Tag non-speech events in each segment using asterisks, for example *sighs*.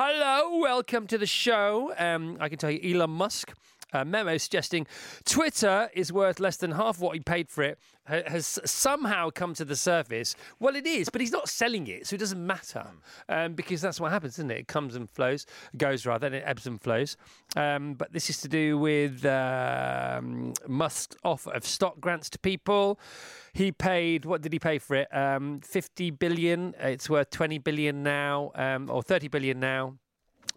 Hello, welcome to the show. Um, I can tell you, Elon Musk. A memo suggesting Twitter is worth less than half what he paid for it has somehow come to the surface. Well, it is, but he's not selling it, so it doesn't matter um, because that's what happens, isn't it? It comes and flows, goes rather, and it ebbs and flows. Um, but this is to do with um, Musk's offer of stock grants to people. He paid, what did he pay for it? Um, 50 billion. It's worth 20 billion now, um, or 30 billion now.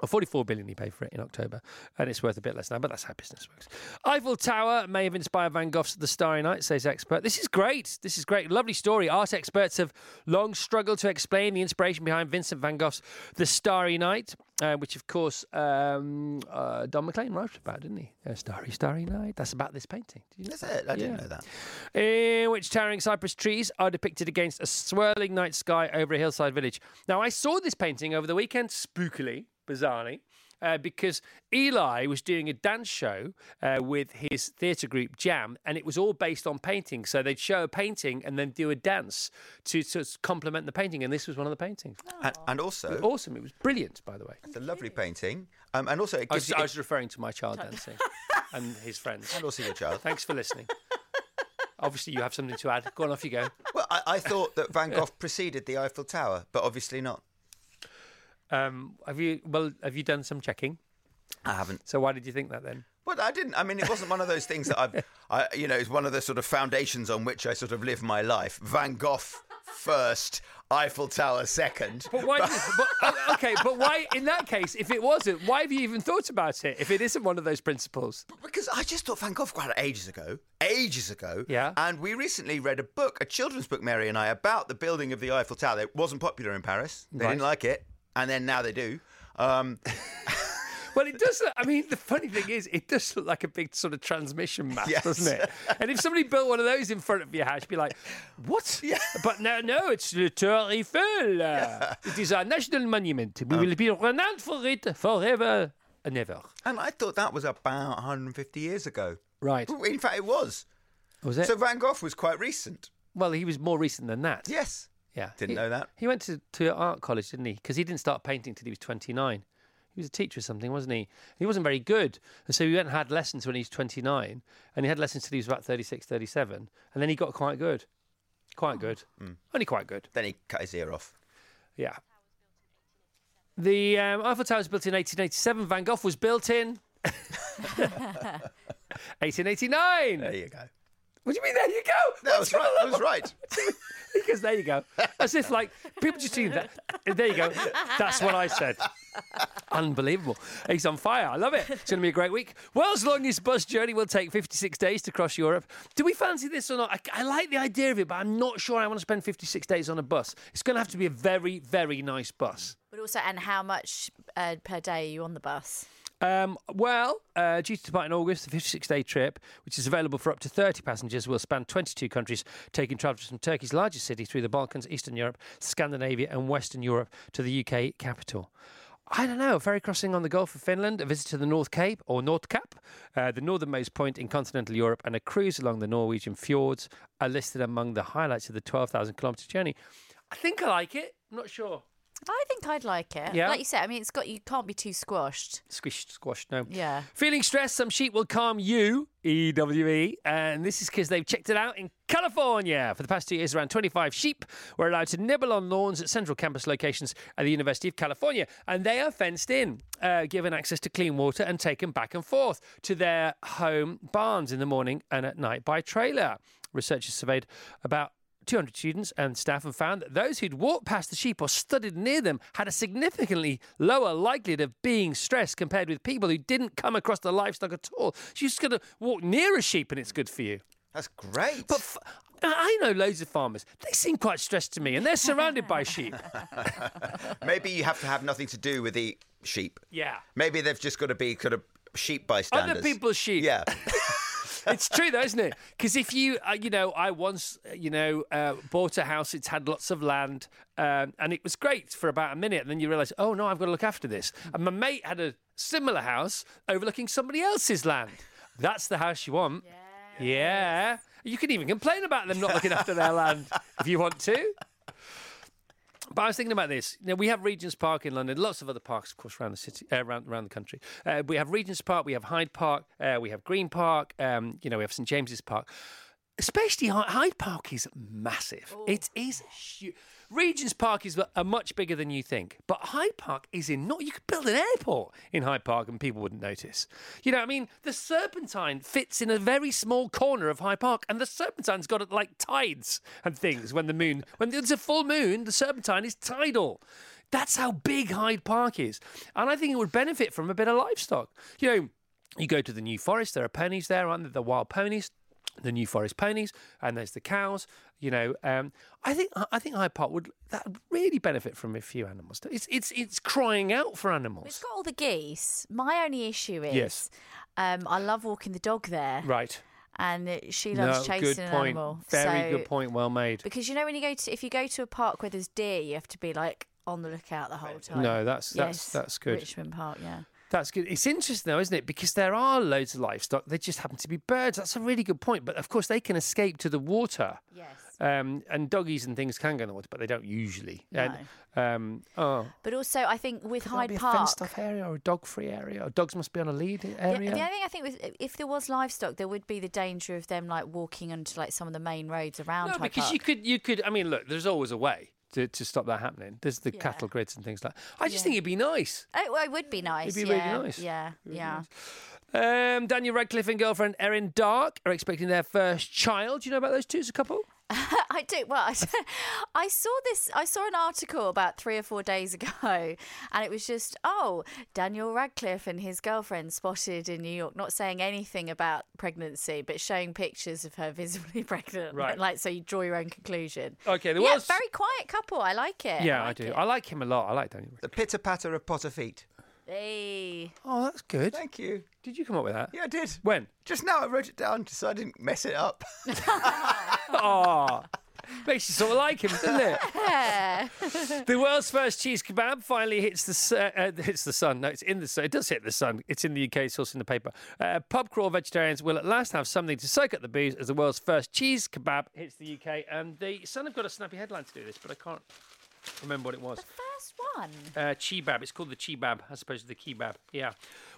Or 44 billion he paid for it in October, and it's worth a bit less now, but that's how business works. Eiffel Tower may have inspired Van Gogh's The Starry Night, says expert. This is great. This is great. Lovely story. Art experts have long struggled to explain the inspiration behind Vincent van Gogh's The Starry Night, uh, which, of course, um, uh, Don McLean wrote about, didn't he? Uh, Starry, Starry Night. That's about this painting. Did you know That's it. I didn't know that. in which towering cypress trees are depicted against a swirling night sky over a hillside village. Now, I saw this painting over the weekend, spookily, bizarrely. Uh, because Eli was doing a dance show uh, with his theatre group Jam, and it was all based on painting. So they'd show a painting and then do a dance to, to complement the painting, and this was one of the paintings. And, and also, Awesome! It was brilliant, by the way. it's a lovely painting. Um, and also, it I was, you, I was referring to my child dancing *laughs* and his friends. and also your child. Thanks for listening. Obviously, you have something to add. Go on, off you go. Well, I, I thought that Van *laughs* Gogh preceded the Eiffel Tower, but obviously not. Um, have you well? Have you done some checking? I haven't. So why did you think that then? Well, I didn't. I mean, it wasn't one of those things that I've, *laughs* I, you know, it's one of the sort of foundations on which I sort of live my life. Van Gogh first, Eiffel Tower second. But why? but, oh, okay, but why? In that case, if it wasn't, why have you even thought about it? If it isn't one of those principles, Because I just thought Van Gogh it ages ago, ages ago. Yeah. And we recently read a book, a children's book, Mary and I, about the building of the Eiffel Tower. It wasn't popular in Paris. They Right. didn't like it, and then now they do. Um, *laughs* well, it does. Look, I mean, the funny thing is, it does look like a big sort of transmission mast, Yes. doesn't it? And if somebody built one of those in front of your house, you'd be like, "What?" Yeah. But no, no, it's the Tour Eiffel. Uh, It is a national monument. We will be renowned for it forever and ever. and I thought that was about 150 years ago. Right? In fact, it was. Was it? So Van Gogh was quite recent. well, he was more recent than that. Yes. Yeah. Didn't He- know that. He went to, to art college, didn't he? Because he didn't start painting till he was 29. He was a teacher or something, wasn't he? He wasn't very good. And so he went and had lessons when he was 29. And he had lessons till he was about 36, 37. And then he got quite good. Quite good. Only quite good. Then he cut his ear off. Yeah. The um, Eiffel Tower was built in 1887. Van Gogh was built in *laughs* *laughs* 1889. There you go. What do you mean, there you go? That was right. That was right. *laughs* Because there you go. As if like people just do that. There you go. That's what I said. Unbelievable. He's on fire. I love it. It's going to be a great week. World's longest bus journey will take 56 days to cross Europe. Do we fancy this or not? I, I like the idea of it, but I'm not sure I want to spend 56 days on a bus. It's going to have to be a very, very nice bus. But also, and how much uh, per day are you on the bus? Um, well, uh, due to depart in August, the 56 day trip, which is available for up to 30 passengers, will span 22 countries, taking travellers from Turkey's largest city through the Balkans, Eastern Europe, Scandinavia, and Western Europe to the UK capital. I don't know, a ferry crossing on the Gulf of Finland, a visit to the North Cape or Nordkap, uh, the northernmost point in continental Europe, and a cruise along the Norwegian fjords are listed among the highlights of the 12,000 kilometre journey. I think I like it. I'm not sure. I think I'd like it. Yeah? Like you said, I mean, it's got you can't be too squashed. Squished, squashed, no. Yeah. Feeling stressed? Some sheep will calm you, EWE. And this is because they've checked it out in California. For the past two years, around 25 sheep were allowed to nibble on lawns at central campus locations at the University of California. And they are fenced in, uh, given access to clean water, and taken back and forth to their home barns in the morning and at night by trailer. Researchers surveyed about 200 students and staff and found that those who'd walked past the sheep or studied near them had a significantly lower likelihood of being stressed compared with people who didn't come across the livestock at all. So you're just going to walk near a sheep and it's good for you. That's great. But f- I know loads of farmers. They seem quite stressed to me and they're surrounded by sheep. *laughs* Maybe you have to have nothing to do with the sheep. Yeah. Maybe they've just got to be kind of sheep bystanders. Other people's sheep. Yeah. *laughs* it's true though, isn't it? Because if you, uh, you know, I once, uh, you know, uh, bought a house. It's had lots of land, um, and it was great for about a minute. And then you realise, oh no, I've got to look after this. And my mate had a similar house overlooking somebody else's land. That's the house you want. Yeah. You can even complain about them not looking after their land if you want to. But I was thinking about this. Know, we have Regent's Park in London, lots of other parks, of course, around the city, uh, around, around the country. Uh, we have Regent's Park, we have Hyde Park, uh, we have Green Park, um, you know, we have St James's Park. Especially Hyde Park is massive. It is huge. Regent's Park is uh, much bigger than you think, but Hyde Park is in. Not you could build an airport in Hyde Park and people wouldn't notice. You know, I mean, the Serpentine fits in a very small corner of Hyde Park, and the Serpentine's got like tides and things. When the moon, when there's a full moon, the Serpentine is tidal. That's how big Hyde Park is, and I think it would benefit from a bit of livestock. You know, you go to the New Forest, there are ponies there, aren't there? The wild ponies the New Forest ponies, and there's the cows. You know, um, I think I think Hyde Park would that would really benefit from a few animals. It's it's it's crying out for It's animals. got all the geese. My only issue is, Yes. um, I love walking the dog there, Right. and it- she No, loves chasing good an point. animal. Very so, good point. Well made. Because you know when you go to if you go to a park where there's deer, you have to be like on the lookout the whole time. No, that's that's Yes, that's good. Richmond Park, yeah. That's good. It's interesting though, isn't it? Because there are loads of livestock. They just happen to be birds. That's a really good point. But of course, they can escape to the water. Yes. Um, and doggies and things can go in the water, but they don't usually. And, um, oh, But also, I think with Could Hyde be a fenced off area or a dog-free area? Or dogs must be on a lead The, area. the only thing I think was if there was livestock, there would be the danger of them like walking onto like some of the main roads around. No, Hyde because Park. you could, you could. I mean, look, there's always a way to, to stop that happening. There's the Yeah. cattle grids and things like. I just Yeah. think it'd be nice. Oh, well, it would be nice. It'd be really yeah, nice. Yeah, yeah. Um, Daniel Radcliffe and girlfriend Erin Darke are expecting their first child. Do you know about those two as a couple? *laughs* I do. Well, I, *laughs* I saw this. I saw an article about three or four days ago, *laughs* and it was just, oh, Daniel Radcliffe and his girlfriend spotted in New York, not saying anything about pregnancy, but showing pictures of her visibly pregnant. Right. Like, so you draw your own conclusion. Okay, there yeah, was. very quiet couple. I like it. yeah, I, like do. it. I like him a lot. I like Daniel. The pitter patter of Potter feet. Hey. Oh, that's good. Thank you. Did you come up with that? Yeah, I did. When? Just now I wrote it down just so I didn't mess it up. *laughs* Oh, makes you sort of like him, doesn't it? Yeah. The world's first cheese kebab finally hits the su- uh, *laughs* hits the sun. No, it's in the sun. It does hit the sun. It's in the UK. It's also in the paper. Uh, pub crawl vegetarians will at last have something to soak up the booze as the world's first cheese kebab hits the UK. And the Sun have got a snappy headline to do this, but I can't remember what it was. One. Uh, Chibab. It's called the Chibab as opposed to the Kebab. Yeah.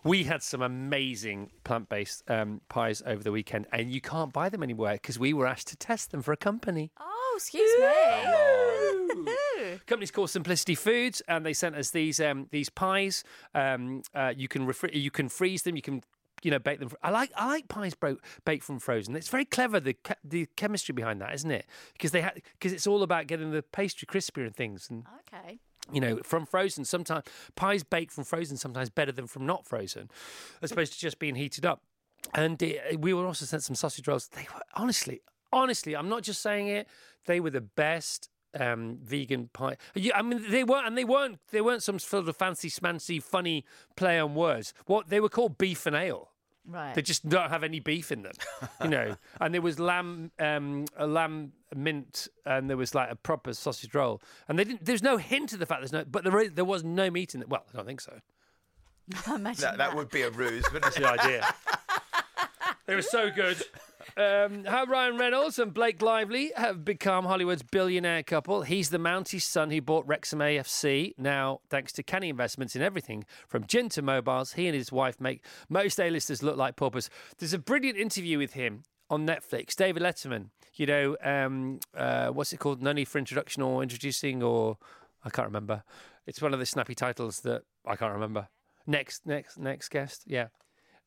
We had some amazing plant based um, pies over the weekend, and you can't buy them anywhere because we were asked to test them for a company. Oh, excuse me. *laughs* company's called Simplicity Foods, and they sent us these um, these pies. Um, uh, you can refri- you can freeze them. You can you know bake them. I like I like pies bro- baked from frozen. It's very clever the che- the chemistry behind that, isn't it? Because they ha- because it's all about getting the pastry crispier and things. And Okay. You know, from frozen, sometimes pies baked from frozen sometimes better than from not frozen, as opposed to just being heated up. And uh, we were also sent some sausage rolls. They were honestly, honestly, I'm not just saying it. They were the best um, vegan pie. Yeah, I mean, they weren't, and they weren't. They weren't some sort of fancy, smancy, funny play on words. What they were called beef and ale. Right. They just don't have any beef in them, you know. *laughs* and there was lamb, um, a lamb mint, and there was like a proper sausage roll. And they didn't. There's no hint of the fact there's no, but there is, there was no meat in it. Well, I don't think so. *laughs* Imagine That, that would be a ruse, wouldn't it? The idea. they were so good. *laughs* Um, how Ryan Reynolds and Blake Lively have become Hollywood's billionaire couple. He's the Mounties son who bought Wrexham AFC. Now, thanks to Kenny investments in everything from gin to mobiles, he and his wife make most A-listers look like paupers. There's a brilliant interview with him on Netflix. David Letterman, you know, um, uh, what's it called? No need for introduction or introducing or I can't remember. It's one of the snappy titles that I can't remember. Next, next, next guest, yeah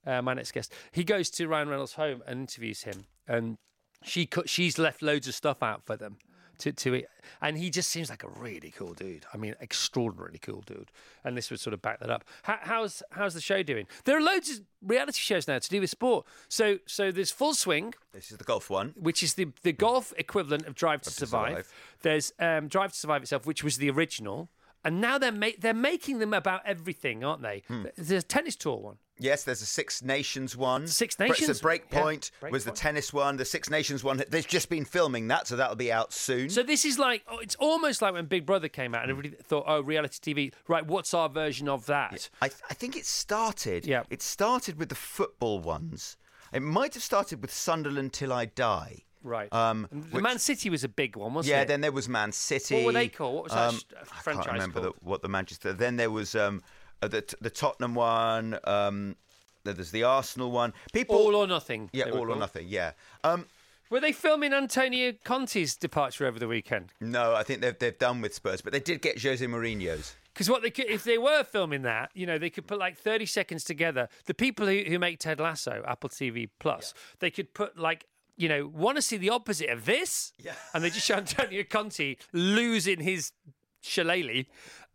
uh, my next guest. He goes to Ryan Reynolds' home and interviews him, and she cut, she's left loads of stuff out for them to to eat, and he just seems like a really cool dude. I mean, extraordinarily cool dude. And this would sort of back that up. How, how's how's the show doing? There are loads of reality shows now to do with sport. So so there's Full Swing, This is the golf one. which is the the golf equivalent of Drive to, to Survive. Survive. There's um, Drive to Survive itself, which was the original. And now they're ma- they're making them about everything, aren't they? Hmm. There's a tennis tour one. Yes, there's a Six Nations one. Six Nations? So Break Point Yeah, was the tennis one. The Six Nations one. They've just been filming that, so that'll be out soon. So this is like oh, it's almost like when Big Brother came out and everybody thought, oh, reality TV. Right, what's our version of that? I, th- I think it started. Yeah. It started with the football ones. It might have started with Sunderland Till I Die. Right. Um, the which- Man City was a big one, wasn't yeah, it? Yeah. Then there was Man City. What were they called? What was that Um, uh, I can't remember? The, what the Manchester. Then there was um, uh, the the Tottenham one. Um, there's the Arsenal one. People. All or nothing. yeah, all or nothing. Yeah. Um, Were they filming Antonio Conte's departure over the weekend? no, I think they've they've done with Spurs, but they did get Jose Mourinho's. Because what they could, if they were filming that, you know, they could put like thirty seconds together. The people who, who make Ted Lasso, Apple TV Plus, they could put like. You know, want to see the opposite of this? Yeah. And they just show Antonio Conte losing his shillelagh,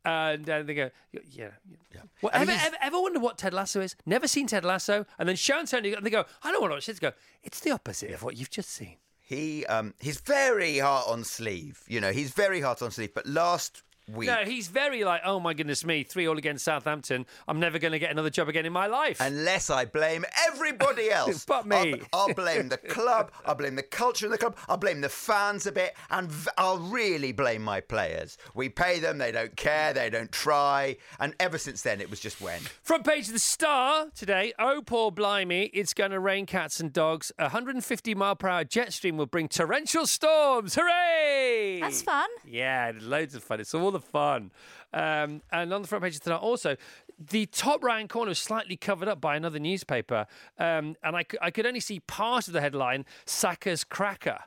and uh, they go, yeah, yeah. Well, ever, ever, ever wonder what Ted Lasso is? Never seen Ted Lasso, and then show Antonio, and they go, I don't want to watch this. Go, it's the opposite of what you've just seen. He um, he's very hard on sleeve. You know, he's very hard on sleeve. But last week, No, he's very like, oh my goodness me, three all against Southampton. I'm never going to get another job again in my life. Unless I blame everybody *laughs* else. But me. I'll, I'll blame the club. I'll blame the culture of the club. I'll blame the fans a bit. And I'll really blame my players. We pay them. They don't care. They don't try. And ever since then, it was just when. Front page of the Star today. Oh, poor blimey, it's going to rain cats and dogs. A 150 mile per hour jet stream will bring torrential storms. Hooray! That's fun. Yeah, loads of fun. It's all the fun. Um, and on the front page of Star, also, the top right hand corner is slightly covered up by another newspaper. Um, and I, I could only see part of the headline Saka's cracker.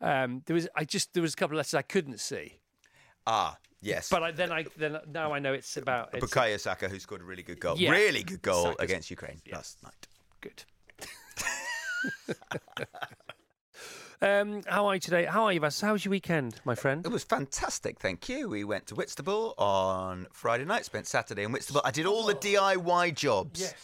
Um, there was I just there was a couple of letters I couldn't see, Ah, yes. but I, then I then now I know it's about it's Bukayo Saka, who scored a really good goal. Yeah. Really good goal Saka's- against Ukraine last night. Good. *laughs* *laughs* um, how are you today? How are you, Vas? How was your weekend, my friend? It was fantastic, thank you. We went to Whitstable on Friday night, spent Saturday in Whitstable. I did all the DIY jobs. Yes.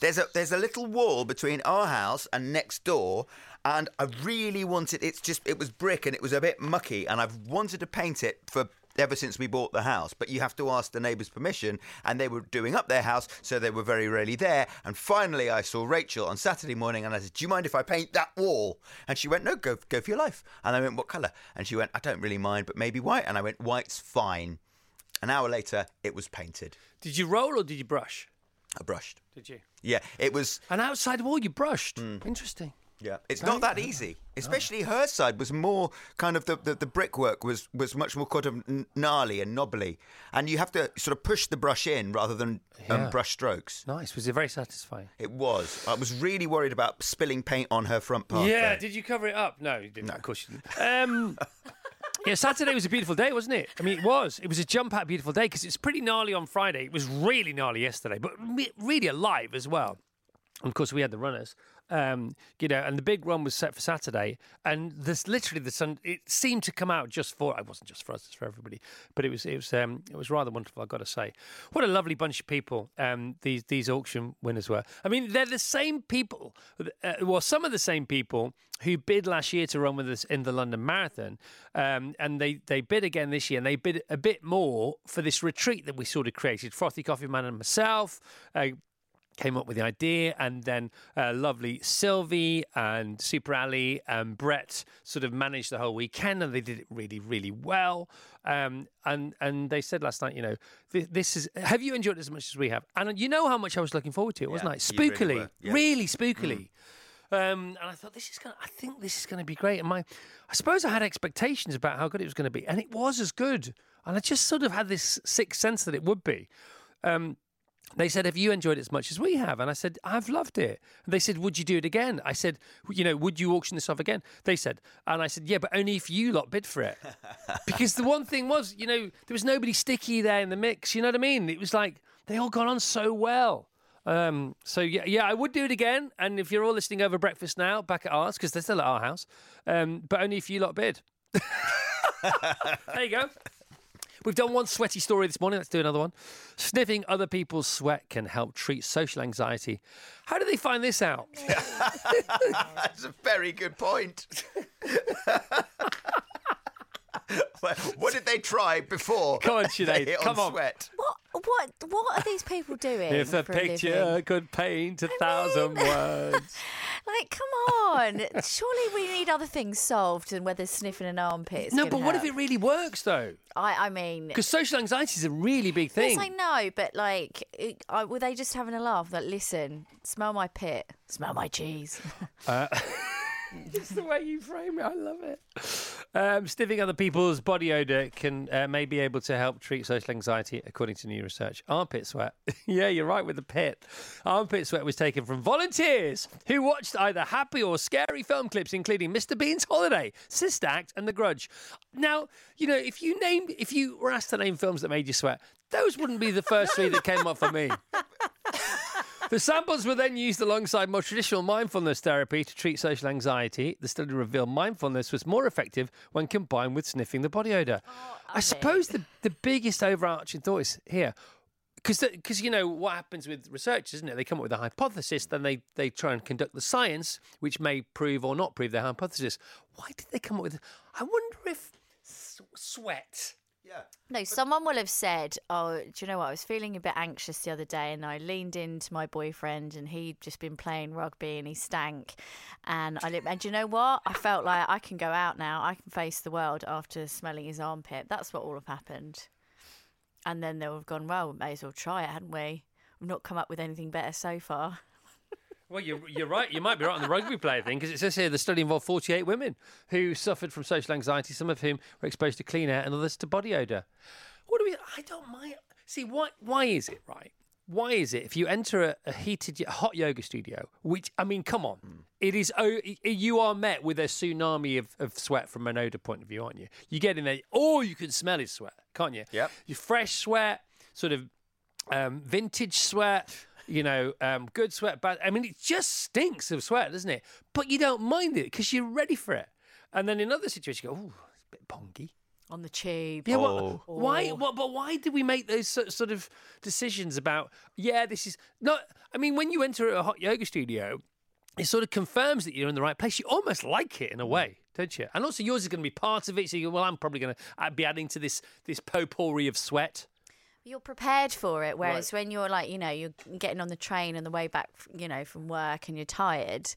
There's a there's a little wall between our house and next door, and I really wanted it's just it was brick and it was a bit mucky, and I've wanted to paint it for ever since we bought the house. But you have to ask the neighbours' permission, and they were doing up their house, so they were very rarely there. And finally, I saw Rachel on Saturday morning, and I said, "Do you mind if I paint that wall?" And she went, "No, go go for your life." And I went, "What colour?" And she went, "I don't really mind, but maybe white." And I went, "White's fine." An hour later, it was painted. Did you roll or did you brush? I brushed. Did you? Yeah, it was. An outside wall you brushed. Hmm. Interesting. Yeah, it's not that easy. Especially her side was more kind of the, the, the brickwork was was much more kind of gnarly and knobbly, and you have to sort of push the brush in rather than um, Yeah. brush strokes. Nice. Was it very satisfying? It was. I was really worried about spilling paint on her front part. yeah. there. Did you cover it up? No, you didn't. Of course you didn't. Um, *laughs* yeah, Saturday was a beautiful day, wasn't it? I mean, it was. It was a jump out beautiful day because it's pretty gnarly on Friday. It was really gnarly yesterday, but re- really alive as well. And of course, we had the runners, um, you know, and the big run was set for Saturday. And this literally the sun, it seemed to come out just for. It wasn't just for us; it's for everybody. But it was, it was, um, it was rather wonderful. I've got to say, what a lovely bunch of people um, these these auction winners were. I mean, they're the same people. Uh, well, some of the same people who bid last year to run with us in the London Marathon, um, and they they bid again this year, and they bid a bit more for this retreat that we sort of created. Frothy Coffee Man and myself. Uh, came up with the idea, and then uh, lovely Sylvie and Super Ali and Brett sort of managed the whole weekend, and they did it really, really well. Um, and and they said last night, you know, this, this is. Have you enjoyed it as much as we have? And you know how much I was looking forward to it, wasn't Yeah, I? you really Spookily, yeah. really spookily. Um, and I thought this is going. I think this is going to be great. And my, I suppose I had expectations about how good it was going to be, and it was as good. And I just sort of had this sixth sense that it would be. Um, they said, Have you enjoyed it as much as we have? And I said, I've loved it. And they said, Would you do it again? I said, You know, would you auction this off again? They said, and I said, Yeah, but only if you lot bid for it. *laughs* because the one thing was, you know, there was nobody sticky there in the mix. You know what I mean? It was like they all got on so well. Um, so yeah, yeah, I would do it again. And if you're all listening over breakfast now, back at ours because they're still at our house, um, but only if you lot bid. *laughs* there you go. We've done one sweaty story this morning. Let's do another one. Sniffing other people's sweat can help treat social anxiety. How did they find this out? *laughs* That's a very good point. *laughs* Well, *laughs* what did they try before? Come on, *laughs* they Sinead, hit come on. sweat? What what what are these people doing? if a picture living? could paint a thousand *laughs* words. Like, come on! Surely we need other things solved than whether sniffing an armpit. is No, gonna but what if it really works though? I I mean, Because social anxiety is a really big thing. yes, I know, but like, it, I, were they just having a laugh? Like, listen, smell my pit, smell my cheese. Uh, *laughs* Just the way you frame it, I love it. Um, sniffing other people's body odor can uh, may be able to help treat social anxiety, according to new research. Armpit sweat. *laughs* yeah, you're right with the pit. Armpit sweat was taken from volunteers who watched either happy or scary film clips, including Mr. Bean's Holiday, Sister Act, and The Grudge. Now, you know, if you named, if you were asked to name films that made you sweat, those wouldn't be the first three that came up for me. *laughs* The samples were then used alongside more traditional mindfulness therapy to treat social anxiety. The study revealed mindfulness was more effective when combined with sniffing the body odour. Oh, I suppose the, the biggest overarching thought is here. Because, because you know what happens with research, isn't it? They come up with a hypothesis, then they, they try and conduct the science, which may prove or not prove their hypothesis. Why did they come up with? I wonder if sweat Yeah. No, someone will have said, "Oh, do you know what? I was feeling a bit anxious the other day, and I leaned into my boyfriend, and he'd just been playing rugby, and he stank, and I li- and do you know what? I felt like I can go out now, I can face the world after smelling his armpit. That's what all have happened, and then they'll have gone, well, we may as well try it, hadn't we? We've not come up with anything better so far. Well, you're, you're right. You might be right on the rugby player thing because it says here the study involved 48 women who suffered from social anxiety, some of whom were exposed to clean air and others to body odour. What do we? I don't mind. See, why? Why is it right? Why is it if you enter a, a heated, hot yoga studio, which I mean, come on, it is. Oh, you are met with a tsunami of, of sweat from an odour point of view, aren't you? You get in there, all you can smell is sweat, can't you? Yep. You fresh sweat, sort of um, vintage sweat, you know, um, good sweat, bad. I mean, it just stinks of sweat, doesn't it? But you don't mind it because you're ready for it. And then in other situations, you go, oh, it's a bit pongy. On the tube. Yeah, what, Oh. why? Oh. What, but why did we make those sort sort of decisions about? Yeah, this is not. I mean, when you enter a hot yoga studio, it sort of confirms that you're in the right place. You almost like it in a way, don't you? And also, yours is going to be part of it. So you go, well, I'm probably going to be adding to this this potpourri of sweat. You're prepared for it, whereas when you're like, you know, you're getting on the train on the way back, you know, from work and you're tired,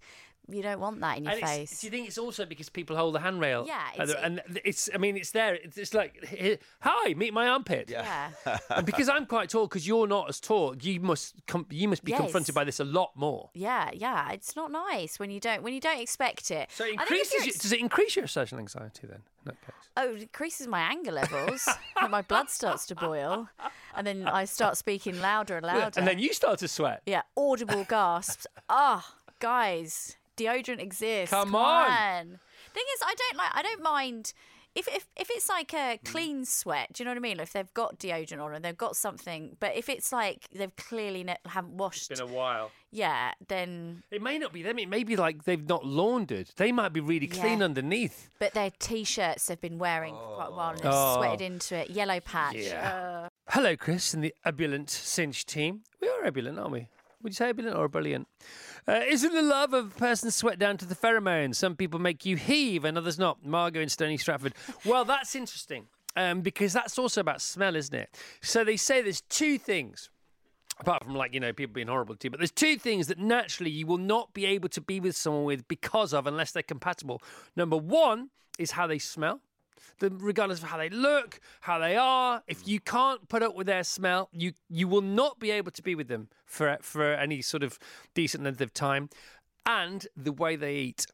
you don't want that in your And face. do you think it's also because people hold the handrail? Yeah, and, it's- and it's. I mean, it's there. It's, it's like, hi, meet my armpit. yeah. *laughs* and because I'm quite tall, because you're not as tall, you must com- you must be Yes. confronted by this a lot more. Yeah, yeah, it's not nice when you don't when you don't expect it. So it I think increases. you're your- ex- does it increase your social anxiety then? In that case? oh, it increases my anger levels, *laughs* and my blood starts to boil, and then I start speaking louder and louder. And then you start to sweat. yeah, audible gasps. Ah, guys, deodorant exists. Come on. Thing is, I don't like. I don't mind. If, if, if it's like Hmm. a clean sweat, do you know what I mean? If they've got deodorant on and they've got something, but if it's like they've clearly ne- haven't washed, Been a while. yeah, then It may not be them. It may be like they've not laundered. They might be really clean Yeah. underneath. But their t-shirts they've been wearing for quite a while and they've Oh. sweated into it. Yellow patch. Yeah. Hello, Chris, and the ebullient Cinch team. We are ebullient, aren't we? Would you say ebullient or a brilliant? Uh, isn't the love of a person sweat down to the pheromones? Some people make you heave and others not. Margot in Stony Stratford. Well, that's interesting um, because that's also about smell, isn't it? So they say there's two things. Apart from like you know people being horrible to you, but there's two things that naturally you will not be able to be with someone with because of unless they're compatible. Number one is how they smell the, regardless of how they look, how they are. If mm. you can't put up with their smell, you you will not be able to be with them for for any sort of decent length of time. And the way they eat,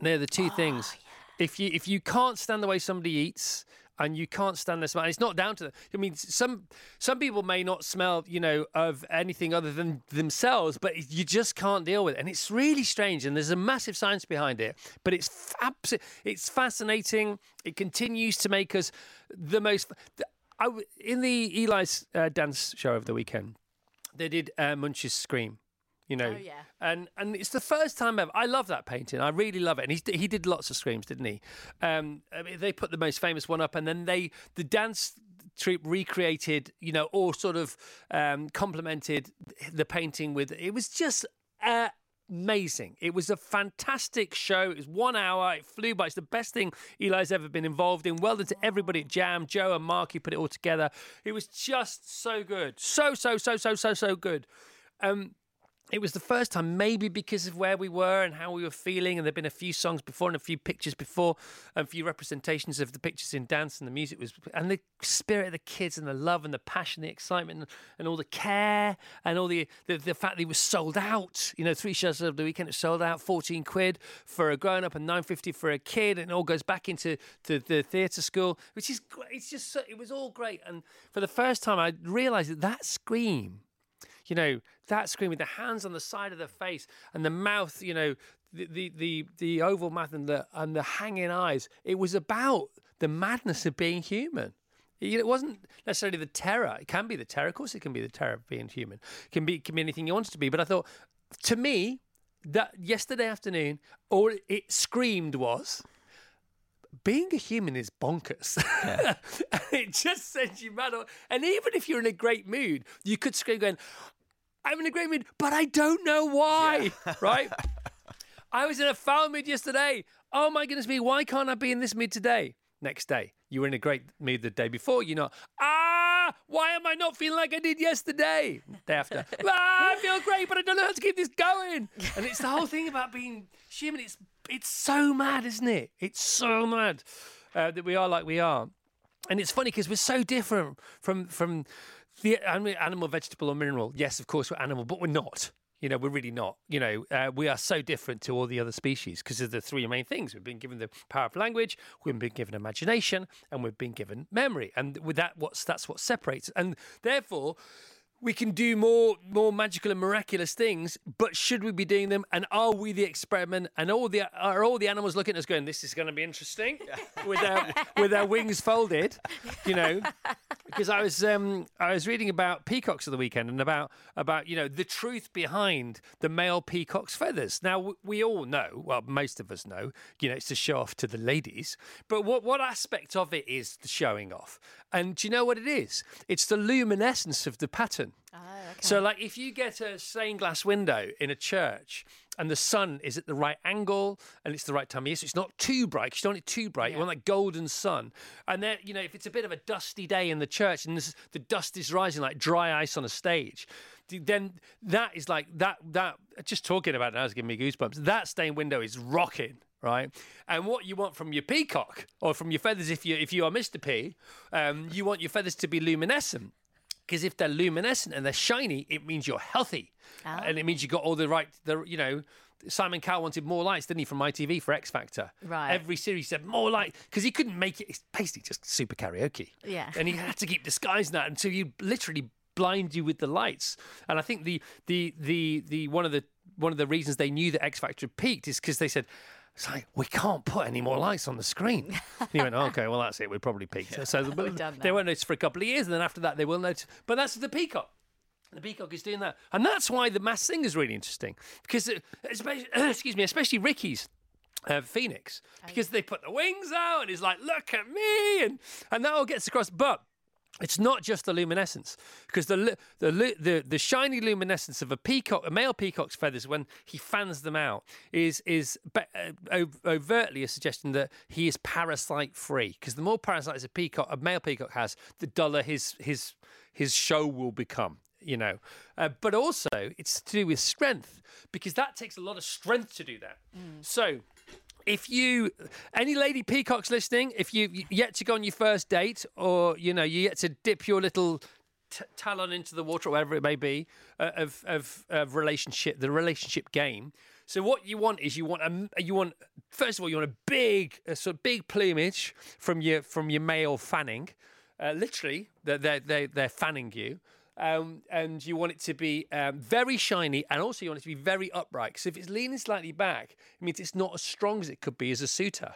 they're the two ah, things. If you if you can't stand the way somebody eats. And you can't stand their smell. It's not down to them. I mean, some some people may not smell, you know, of anything other than themselves, but you just can't deal with it. And it's really strange. And there's a massive science behind it. But it's abs- it's fascinating. It continues to make us the most. I in the Eli's uh, dance show over the weekend, they did uh, Munch's Scream. You know, Oh, yeah. and and it's the first time ever. I love that painting. I really love it. And he he did lots of screams, didn't he? Um, I mean, they put the most famous one up, and then they the dance troupe recreated, you know, or sort of um, complemented the painting with. It was just. Uh, Amazing. It was a fantastic show. It was one hour. It flew by. It's the best thing Eli's ever been involved in. Well done to everybody at Jam, Joe and Mark who put it all together. It was just so good. So, so, so, so, so, so good. Um, it was the first time, maybe because of where we were and how we were feeling, and there'd been a few songs before and a few pictures before, and a few representations of the pictures in dance and the music was, and the spirit of the kids and the love and the passion, the excitement, and all the care, and all the the, the fact that it was sold out. You know, three shows of the weekend it sold out, fourteen quid for a grown up and nine fifty for a kid, and it all goes back into to the theatre school, which is great. It's just so, it was all great, and for the first time I realised that that scream you know, that scream with the hands on the side of the face and the mouth, you know, the the the, the oval mouth and the and the hanging eyes. It was about the madness of being human. It wasn't necessarily the terror. It can be the terror. Of course, it can be the terror of being human. It can be it can be anything you want it to be. But I thought, to me, that yesterday afternoon, all it screamed was being a human is bonkers. Yeah. *laughs* it just sends you mad. And even if you're in a great mood, you could scream going, I'm in a great mood, but I don't know why. Yeah. *laughs* right? I was in a foul mood yesterday. Oh my goodness me, why can't I be in this mood today? Next day, you were in a great mood the day before. You're not, ah, why am I not feeling like I did yesterday? Day after, *laughs* ah, I feel great, but I don't know how to keep this going. And it's the whole thing about being human. It's it's so mad, isn't it? It's so mad uh, that we are like we are. And it's funny because we're so different from from the animal, vegetable, or mineral. Yes, of course we're animal, but we're not. You know, we're really not. You know, uh, we are so different to all the other species because of the three main things. We've been given the power of language, we've been given imagination, and we've been given memory. And with that, what's that's what separates. And therefore, we can do more more magical and miraculous things, but should we be doing them? And are we the experiment? And all the are all the animals looking at us going, "This is going to be interesting," with their with their wings folded, you know? Because I was um, I was reading about peacocks of the weekend and about about you know the truth behind the male peacock's feathers. Now we all know, well, most of us know, you know, it's to show off to the ladies. But what what aspect of it is the showing off? And do you know what it is? It's the luminescence of the pattern. Oh, okay. So, like, if you get a stained glass window in a church and the sun is at the right angle and it's the right time of year, so it's not too bright. You don't want it too bright. Yeah. You want that golden sun. And then, you know, if it's a bit of a dusty day in the church and this, the dust is rising like dry ice on a stage, then that is like that. That just talking about it now is giving me goosebumps. That stained window is rocking right? And what you want from your peacock or from your feathers, if you if you are Mr. P, um, you want your feathers to be luminescent. Because if they're luminescent and they're shiny, it means you're healthy, oh. and it means you got all the right, the you know. Simon Cowell wanted more lights, didn't he, from ITV for X Factor? Right. Every series said more light because he couldn't make it. It's basically just super karaoke. Yeah. And he had to keep disguising that until you literally blind you with the lights. And I think the the the the one of the one of the reasons they knew that X Factor peaked is because they said it's like, we can't put any more lights on the screen. And he went, *laughs* okay, well, that's it. We probably peaked. Yeah, so *laughs* they won't notice for a couple of years. And then after that, they will notice. But that's the peacock. The peacock is doing that. And that's why the mass thing is really interesting. Because, uh, especially, *clears throat* excuse me, especially Ricky's uh, Phoenix. Oh, because they put the wings out and he's like, look at me. And, and that all gets across. But it's not just the luminescence, because the, the the the shiny luminescence of a peacock, a male peacock's feathers, when he fans them out, is is uh, overtly a suggestion that he is parasite free. Because the more parasites a peacock, a male peacock has, the duller his his his show will become. You know, uh, but also it's to do with strength because that takes a lot of strength to do that. Mm. So if you any lady peacocks listening if you yet to go on your first date or you know you yet to dip your little t- talon into the water or whatever it may be uh, of, of, of relationship the relationship game. So what you want is you want a you want first of all you want a big a sort of big plumage from your from your male fanning. Uh, literally they're, they're, they're, they're fanning you um, and you want it to be um, very shiny, and also you want it to be very upright. Because if it's leaning slightly back, it means it's not as strong as it could be as a suitor.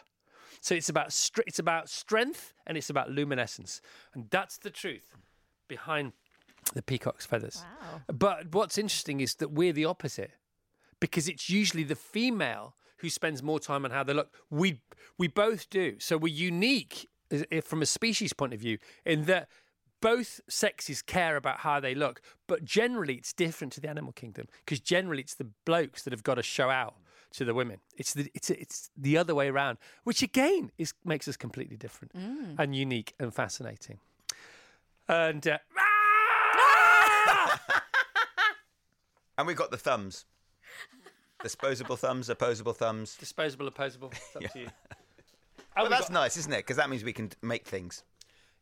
So it's about it's about strength and it's about luminescence, and that's the truth behind the peacock's feathers. Wow. But what's interesting is that we're the opposite, because it's usually the female who spends more time on how they look. We we both do. So we're unique from a species point of view in that both sexes care about how they look, but generally it's different to the animal kingdom because generally it's the blokes that have got to show out to the women. It's the it's it's the other way around, which again is makes us completely different mm. and unique and fascinating. And uh, *laughs* *laughs* And we've got the thumbs. Disposable thumbs, opposable thumbs. Disposable, opposable. It's up *laughs* to you. Well, that's nice, isn't it? Because that means we can make things.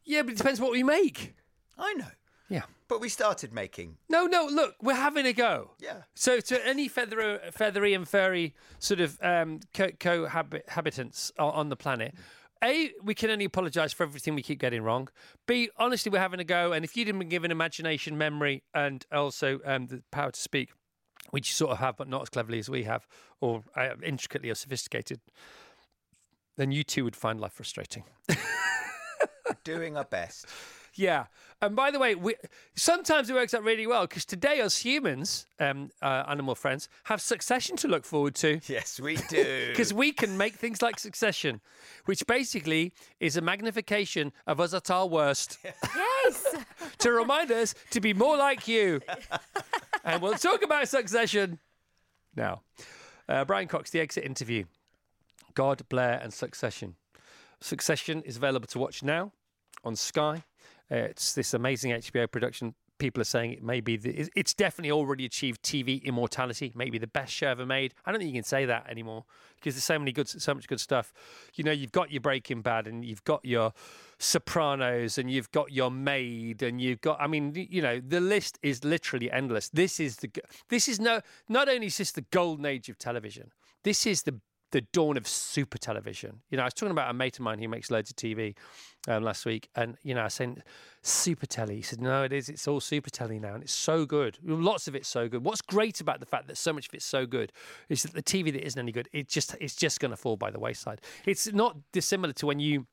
Yeah, but it depends what we make. I know. Yeah. But we started making. No, no. Look, we're having a go. Yeah. So, to any feather, feathery and furry sort of um, co- cohabitants on the planet, A, we can only apologise for everything we keep getting wrong. B, honestly, we're having a go. And if you didn't been given imagination, memory, and also um, the power to speak, which you sort of have, but not as cleverly as we have, or uh, intricately or sophisticated, then you too would find life frustrating. *laughs* We're doing our best. Yeah. And by the way, we, sometimes it works out really well because today, us humans, um, uh, animal friends, have succession to look forward to. Yes, we *laughs* do. Because we can make things like Succession, which basically is a magnification of us at our worst *laughs* Yes. to remind us to be more like you. *laughs* and we'll talk about Succession now. Uh, Brian Cox, the exit interview. God, Blair, and Succession. Succession is available to watch now on Sky. Uh, it's this amazing HBO production. People are saying it may be, the, it's- definitely already achieved TV immortality, maybe the best show ever made. I don't think you can say that anymore because there's so many good, so much good stuff. You know, you've got your Breaking Bad and you've got your Sopranos and you've got your Maid and you've got, I mean, you know, the list is literally endless. This is the, this is no, not only is this the golden age of television, this is the the dawn of super television. You know, I was talking about a mate of mine who makes loads of TV um, last week, and you know, I saying super telly. He said, "No, it is. It's all super telly now, and it's so good. Lots of it's so good. What's great about the fact that so much of it's so good is that the TV that isn't any good, it just it's just going to fall by the wayside. It's not dissimilar to when you."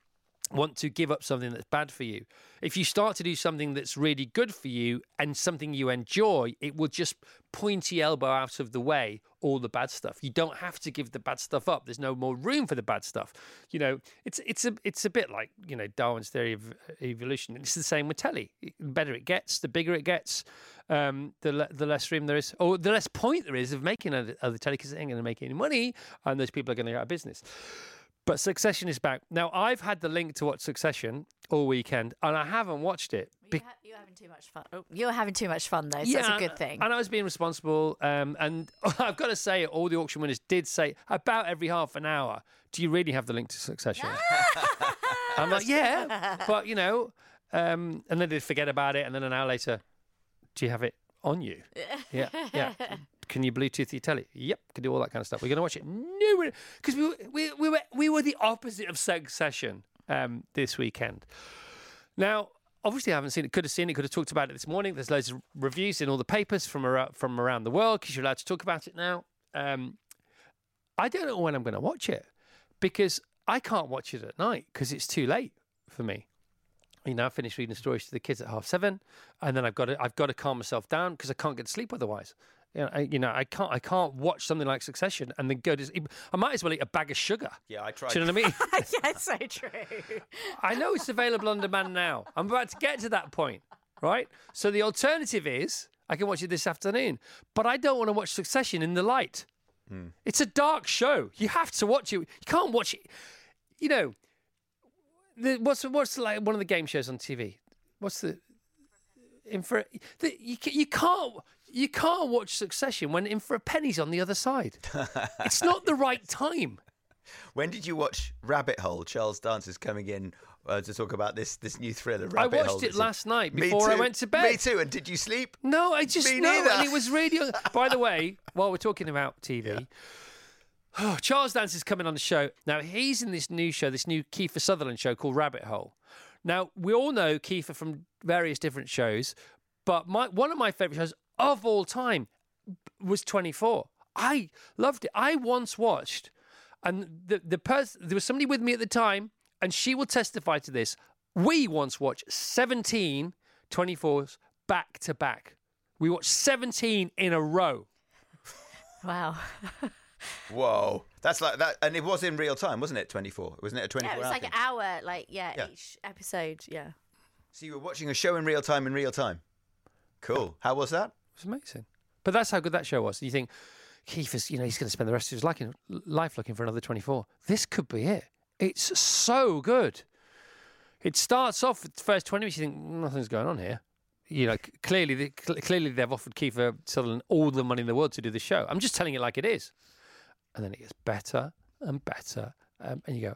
Want to give up something that's bad for you. If you start to do something that's really good for you and something you enjoy, it will just pointy elbow out of the way all the bad stuff. You don't have to give the bad stuff up. There's no more room for the bad stuff. You know, it's it's a it's a bit like you know Darwin's theory of evolution. It's the same with telly. The better it gets, the bigger it gets, um, the le- the less room there is, or the less point there is of making other, other telly because it ain't going to make any money, and those people are going to go out of business. But Succession is back. Now, I've had the link to watch Succession all weekend, and I haven't watched it. You ha- you're having too much fun. Oh, you're having too much fun, though. So that's a good thing. And I was being responsible. Um, and *laughs* I've got to say, all the auction winners did say about every half an hour, do you really have the link to Succession? *laughs* I'm like, yeah. *laughs* But, you know, um, and then they'd forget about it. And then an hour later, do you have it on you? Yeah, yeah. Can you Bluetooth your telly? Yep, can do all that kind of stuff. We're going to watch it. No, because we, we, we, were, we were the opposite of Succession um, this weekend. Now, obviously, I haven't seen it. Could have seen it. Could have talked about it this morning. There's loads of reviews in all the papers from around, from around the world because you're allowed to talk about it now. Um, I don't know when I'm going to watch it because I can't watch it at night because it's too late for me. You know, I finished reading stories to the kids at half seven, and then I've got to I've got to calm myself down because I can't get to sleep otherwise. You know, I, you know, I can't I can't watch something like Succession and then go to. I might as well eat a bag of sugar. Yeah, I tried. Do you know what I mean? *laughs* yeah, so true. I know it's available on demand now. I'm about to get to that point, right? So the alternative is I can watch it this afternoon, but I don't want to watch Succession in the light. Hmm. It's a dark show. You have to watch it. You can't watch it. You know, the, what's what's like one of the game shows on TV? What's the in for you you can't you can't watch Succession when in for a penny's on the other side. *laughs* it's not the right time. When did you watch Rabbit Hole? Charles Dance is coming in uh, to talk about this this new thriller. I Rabbit Hole. watched it that's- last night before I went to bed. Me too. And did you sleep? No, I just Me neither. and it was radio. *laughs* By the way, while we're talking about TV, oh, *sighs* Charles Dance is coming on the show now. He's in this new show, this new Kiefer Sutherland show called Rabbit Hole. Now we all know Kiefer from various different shows, but my one of my favorite shows of all time was Twenty Four. I loved it. I once watched, and the the person there was somebody with me at the time, and she will testify to this. We once watched 17 24s back to back. We watched 17 in a row. Wow. *laughs* Whoa, that's like that, and it was in real time, wasn't it? Twenty four, wasn't it? A twenty Yeah, it was hour like thing? an hour, like yeah, Yeah. each episode. Yeah. So you were watching a show in real time in real time. Cool. How was that? It was amazing. But that's how good that show was. You think, Kiefer is, you know, he's going to spend the rest of his life, life looking for another 24. This could be it. It's so good. It starts off with the first 20 minutes, you think, nothing's going on here. you know, clearly, the, clearly they've offered Kiefer Sutherland all the money in the world to do the show. I'm just telling it like it is, and then it gets better and better, um, and you go,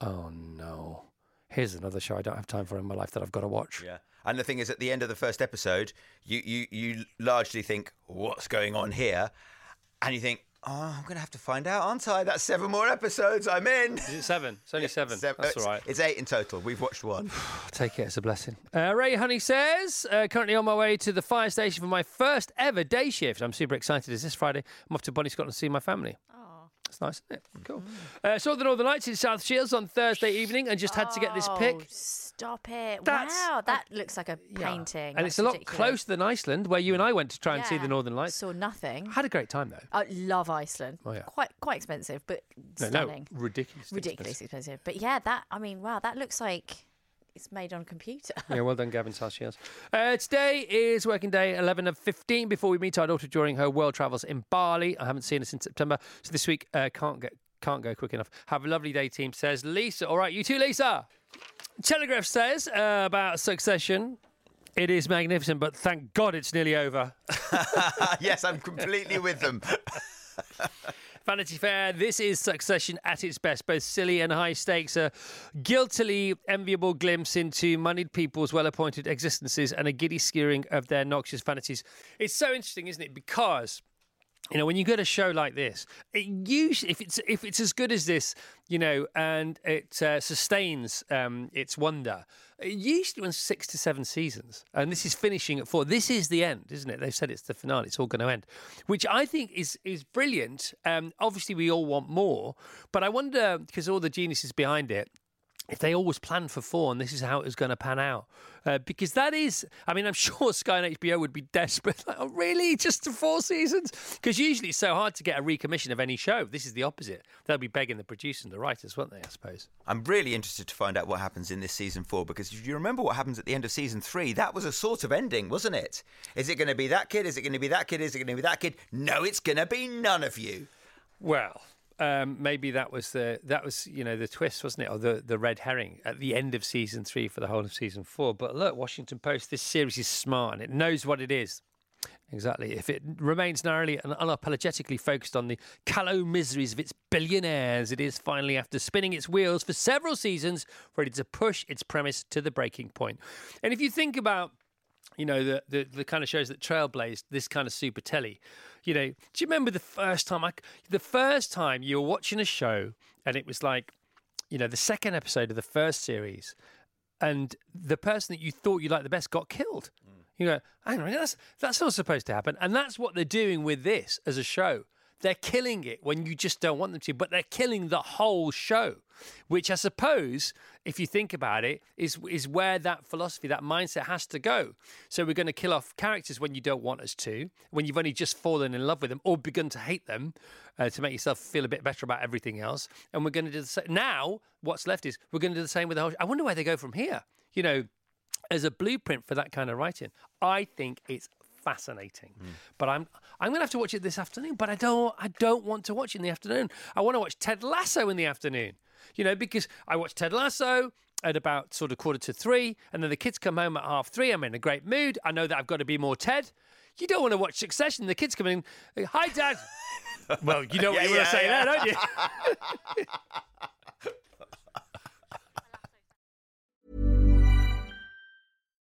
oh no, here's another show I don't have time for in my life that I've got to watch. Yeah. And the thing is, at the end of the first episode, you, you, you largely think, what's going on here? And you think, oh, I'm going to have to find out, aren't I? That's seven more episodes. I'm in. Is it seven? It's only seven. Seven- That's it's, all right. It's eight in total. We've watched one. I'll *sighs* take it as a blessing. Uh, Ray Honey says, uh, currently on my way to the fire station for my first ever day shift. I'm super excited. Is this Friday. I'm off to Bonnie Scotland to see my family. That's nice, isn't it? Cool. Uh, saw the Northern Lights in South Shields on Thursday evening and just had to get this Oh, pic. Stop it! That's- wow, that looks like a Yeah. painting. And That's it's a lot ridiculous. closer than Iceland, where you and I went to try and see Yeah. the Northern Lights. Saw nothing. Had a great time, though. I love Iceland. Oh, yeah. Quite quite expensive, but No, no, stunning. ridiculous. Ridiculously expensive. But yeah, that I mean, wow, that looks like it's made on a computer. *laughs* Yeah, well done, Gavin South Shields. Uh, today is working day 11 of 15 before we meet our daughter during her world travels in Bali. I haven't seen her since September, so this week uh, can't get can't go quick enough. Have a lovely day, team. Says Lisa. All right, you too, Lisa. Telegraph says uh, about Succession. It is magnificent, but thank God it's nearly over. *laughs* yes, I'm completely with them. *laughs* Vanity Fair, this is Succession at its best. Both silly and high stakes, a guiltily enviable glimpse into moneyed people's well appointed existences and a giddy skewering of their noxious vanities. It's so interesting, isn't it? Because. You know, when you get a show like this, it usually if it's if it's as good as this, you know, and it uh, sustains um, its wonder, it usually runs six to seven seasons, and this is finishing at four. This is the end, isn't it? They've said it's the finale; it's all going to end, which I think is is brilliant. Um, obviously, we all want more, but I wonder because all the geniuses behind it if they always planned for four and this is how it was going to pan out. Uh, because that is, I mean, I'm *laughs* sure Sky and HBO would be desperate. Like, oh, really? Just to four seasons? Because usually it's so hard to get a recommission of any show. This is the opposite. They'll be begging the producers and the writers, won't they, I suppose? I'm really interested to find out what happens in this season four because if you remember what happens at the end of season three, that was a sort of ending, wasn't it? Is it going to be that kid? Is it going to be that kid? Is it going to be that kid? No, it's going to be none of you. Well, um, maybe that was the that was you know the twist, wasn't it, or the the red herring at the end of season three for the whole of season four. But look, Washington Post, this series is smart and it knows what it is. Exactly. If it remains narrowly and unapologetically focused on the callow miseries of its billionaires, it is finally, after spinning its wheels for several seasons, ready to push its premise to the breaking point. And if you think about you know the, the the kind of shows that trailblazed this kind of super telly. You know do you remember the first time i the first time you were watching a show and it was like you know the second episode of the first series and the person that you thought you liked the best got killed? Mm. You go hang on that's that's not supposed to happen. And that's what they're doing with this as a show they're killing it when you just don't want them to, but they're killing the whole show, which I suppose, if you think about it, is is where that philosophy, that mindset has to go. So we're going to kill off characters when you don't want us to, when you've only just fallen in love with them or begun to hate them, uh, to make yourself feel a bit better about everything else. And we're going to do the same. Now, what's left is we're going to do the same with the whole. I wonder where they go from here. You know, as a blueprint for that kind of writing, I think it's fascinating. But I'm I'm going to have to watch it this afternoon. But I don't I don't want to watch it in the afternoon. I want to watch Ted Lasso in the afternoon. You know, because I watch Ted Lasso at about sort of quarter to three, and then the kids come home at half three. I'm in a great mood. I know that I've got to be more Ted. You don't want to watch Succession. The kids come in. Hi, Dad. *laughs* well, you know what Yeah, you want to say yeah. there, don't you? *laughs*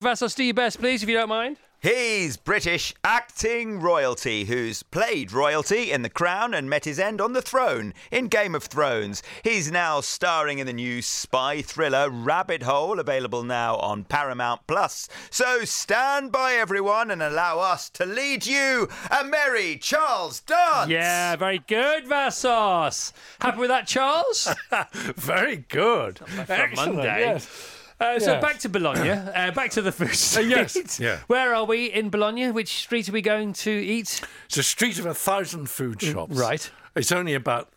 Vassos, Steve best, please, if you don't mind. He's British acting royalty who's played royalty in The Crown and met his end on the throne in Game of Thrones. He's now starring in the new spy thriller Rabbit Hole, available now on Paramount Plus. So stand by, everyone, and allow us to lead you a merry Charles dance. Yeah, very good, Vassos. Happy with that, Charles? *laughs* Very good. for Monday. Uh, so Yes. back to Bologna, *coughs* uh, back to the food street. yes, yeah. Where are we in Bologna? Which street are we going to eat? It's a street of a thousand food shops. Mm, right. It's only about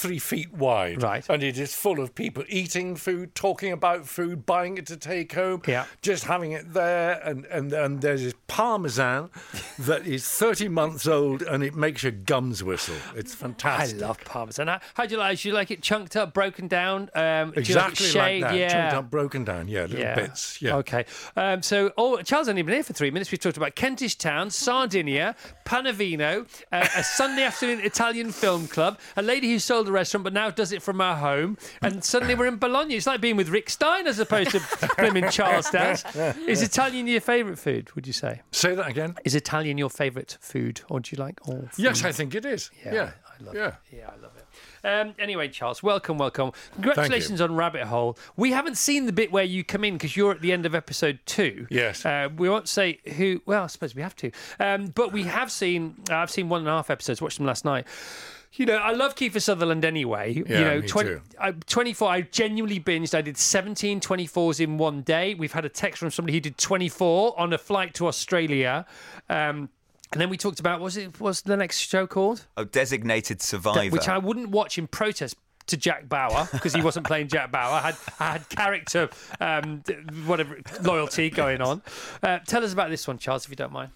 three feet wide. Right. And it is full of people eating food, talking about food, buying it to take home. Yeah. Just having it there. And, and, and there's this parmesan *laughs* that is 30 months old and it makes your gums whistle. It's fantastic. I love parmesan. How, how do you like? it? Do you like it chunked up, broken down? Um, you like Exactly like that. Yeah. Chunked up, broken down. Yeah, little Yeah. bits. Yeah. Okay. Um, so, oh, Charles hasn't been here for three minutes. We've talked about Kentish Town, Sardinia, Panavino, uh, a Sunday *laughs* afternoon Italian film club, a lady who sold a restaurant but now does it from our home, and suddenly we're in Bologna. It's like being with Rick Stein as opposed to *laughs* Blimmin' Charles Dance. Is Italian your favourite food? Would you say? Say that again. Is Italian your favourite food, or do you like all? food? Yes, I think it is. Yeah. Yeah, I love yeah. it. Yeah, I love it. Um, anyway, Charles, welcome, welcome. Congratulations on Rabbit Hole. We haven't seen the bit where you come in because you're at the end of episode two. Yes. Uh, we won't say who. Well, I suppose we have to. Um, but we have seen. Uh, I've seen one and a half episodes. Watched them last night. You know, I love Kiefer Sutherland anyway. you know, me 20, too. I, 24, I genuinely binged. I did 17 24s in one day. We've had a text from somebody who did 24 on a flight to Australia. Um, and then we talked about, was it, what's the next show called? Oh, designated survivor. which I wouldn't watch in protest to Jack Bauer because he wasn't playing Jack Bauer. I had I had character, um, whatever loyalty going on. Uh, tell us about this one, Charles, if you don't mind.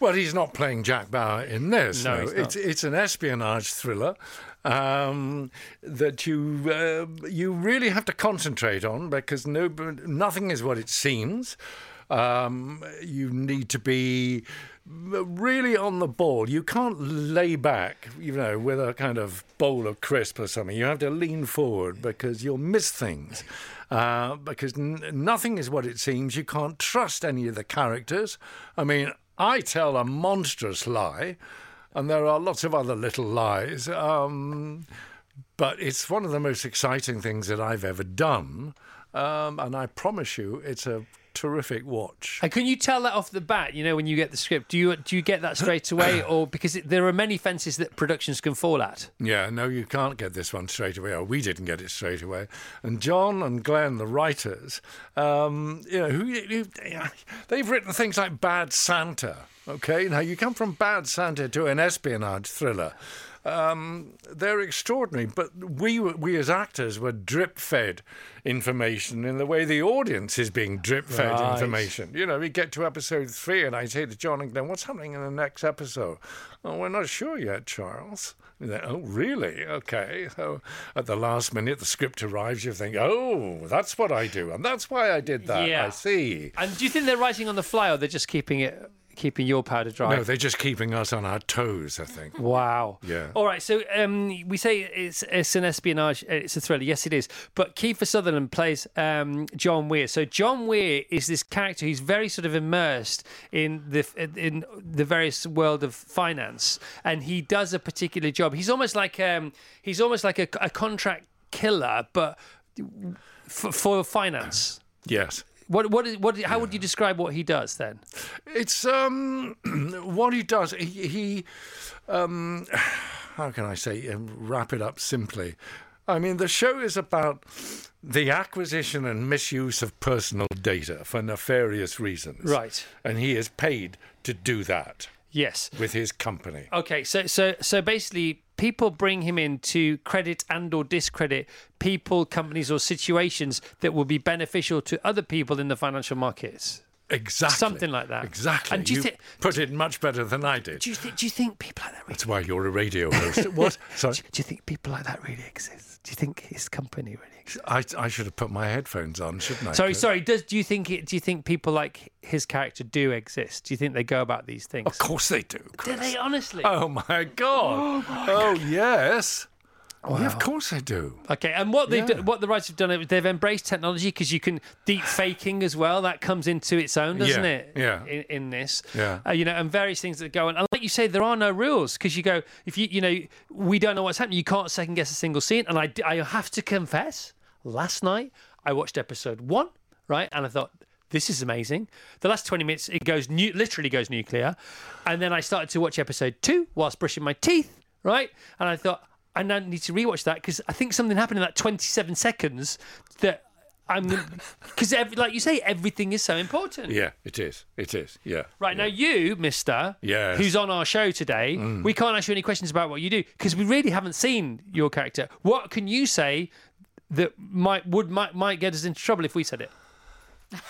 Well, he's not playing Jack Bauer in this. No, No, it's it's an espionage thriller um, that you uh, you really have to concentrate on because no, nothing is what it seems. Um, you need to be really on the ball. You can't lay back, you know, with a kind of bowl of crisp or something. You have to lean forward because you'll miss things. Uh, because n- nothing is what it seems. You can't trust any of the characters. I mean, I tell a monstrous lie, and there are lots of other little lies. Um, but it's one of the most exciting things that I've ever done. Um, and I promise you, it's a terrific watch. And can you tell that off the bat? You know, when you get the script, do you do you get that straight away, *coughs* or because it, there are many fences that productions can fall at? Yeah, no, you can't get this one straight away, or we didn't get it straight away. And John and Glenn, the writers, um, you know, who, who they've written things like Bad Santa. Okay, now you come from Bad Santa to an espionage thriller. Um, they're extraordinary, but we we as actors were drip fed information in the way the audience is being drip fed Right. information. You know, we get to episode three, and I say to John and Glenn, "What's happening in the next episode?" Oh, we're not sure yet, Charles. Oh, really? Okay. So at the last minute, the script arrives. You think, "Oh, that's what I do, and that's why I did that." Yeah. I see. And do you think they're writing on the fly, or they're just keeping it keeping your powder dry? No, they're just keeping us on our toes. I think. Wow. Yeah. All right. So um, we say it's it's an espionage. It's a thriller. Yes, it is. But Kiefer Sutherland plays um, John Weir. So John Weir is this character who's very sort of immersed in the in the various world of finance, and he does a particular job. He's almost like um, he's almost like a, a contract killer, but for, for finance. Yes. What what is what? How would you describe what he does then? It's um *clears throat* what he does. He, he um *sighs* how can I say um, wrap it up simply. I mean, the show is about the acquisition and misuse of personal data for nefarious reasons. Right. And he is paid to do that Yes. with his company. Okay, so so so basically, people bring him in to credit and or discredit people, companies, or situations that will be beneficial to other people in the financial markets. Exactly. Something like that. Exactly. And do you you put it much better than I did. Do you think? Do you think people like that? Really, That's why you're a radio host. what? Sorry. *laughs* do you think people like that really exist? Do you think his company really exists? I, I should have put my headphones on, shouldn't I? Sorry, Chris? sorry. Does do you think it? Do you think people like his character do exist? Do you think they go about these things? Of course they do. Do they honestly? Oh my God! Oh, oh yes. Yeah, of course I do. Okay, and what they've Yeah. what the writers have done, is they've embraced technology because you can deep faking as well. That comes into its own, doesn't Yeah, it? yeah. In, in this, Yeah. uh, you know, and various things that go on. And like you say, there are no rules because you go if you you know we don't know what's happening. You can't second guess a single scene. And I I have to confess, last night I watched episode one, right, and I thought. This is amazing. The last 20 minutes, it goes nu- literally goes nuclear. And then I started to watch episode two whilst brushing my teeth, right? And I thought, I now need to rewatch that because I think something happened in that 27 seconds that I'm because *laughs* like you say, everything is so important. Yeah, it is. It is. Yeah. Right now, you, Mister, Yes. who's on our show today, mm. we can't ask you any questions about what you do because we really haven't seen your character. What can you say that might would might, might get us into trouble if we said it? *laughs*